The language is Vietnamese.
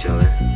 Each other.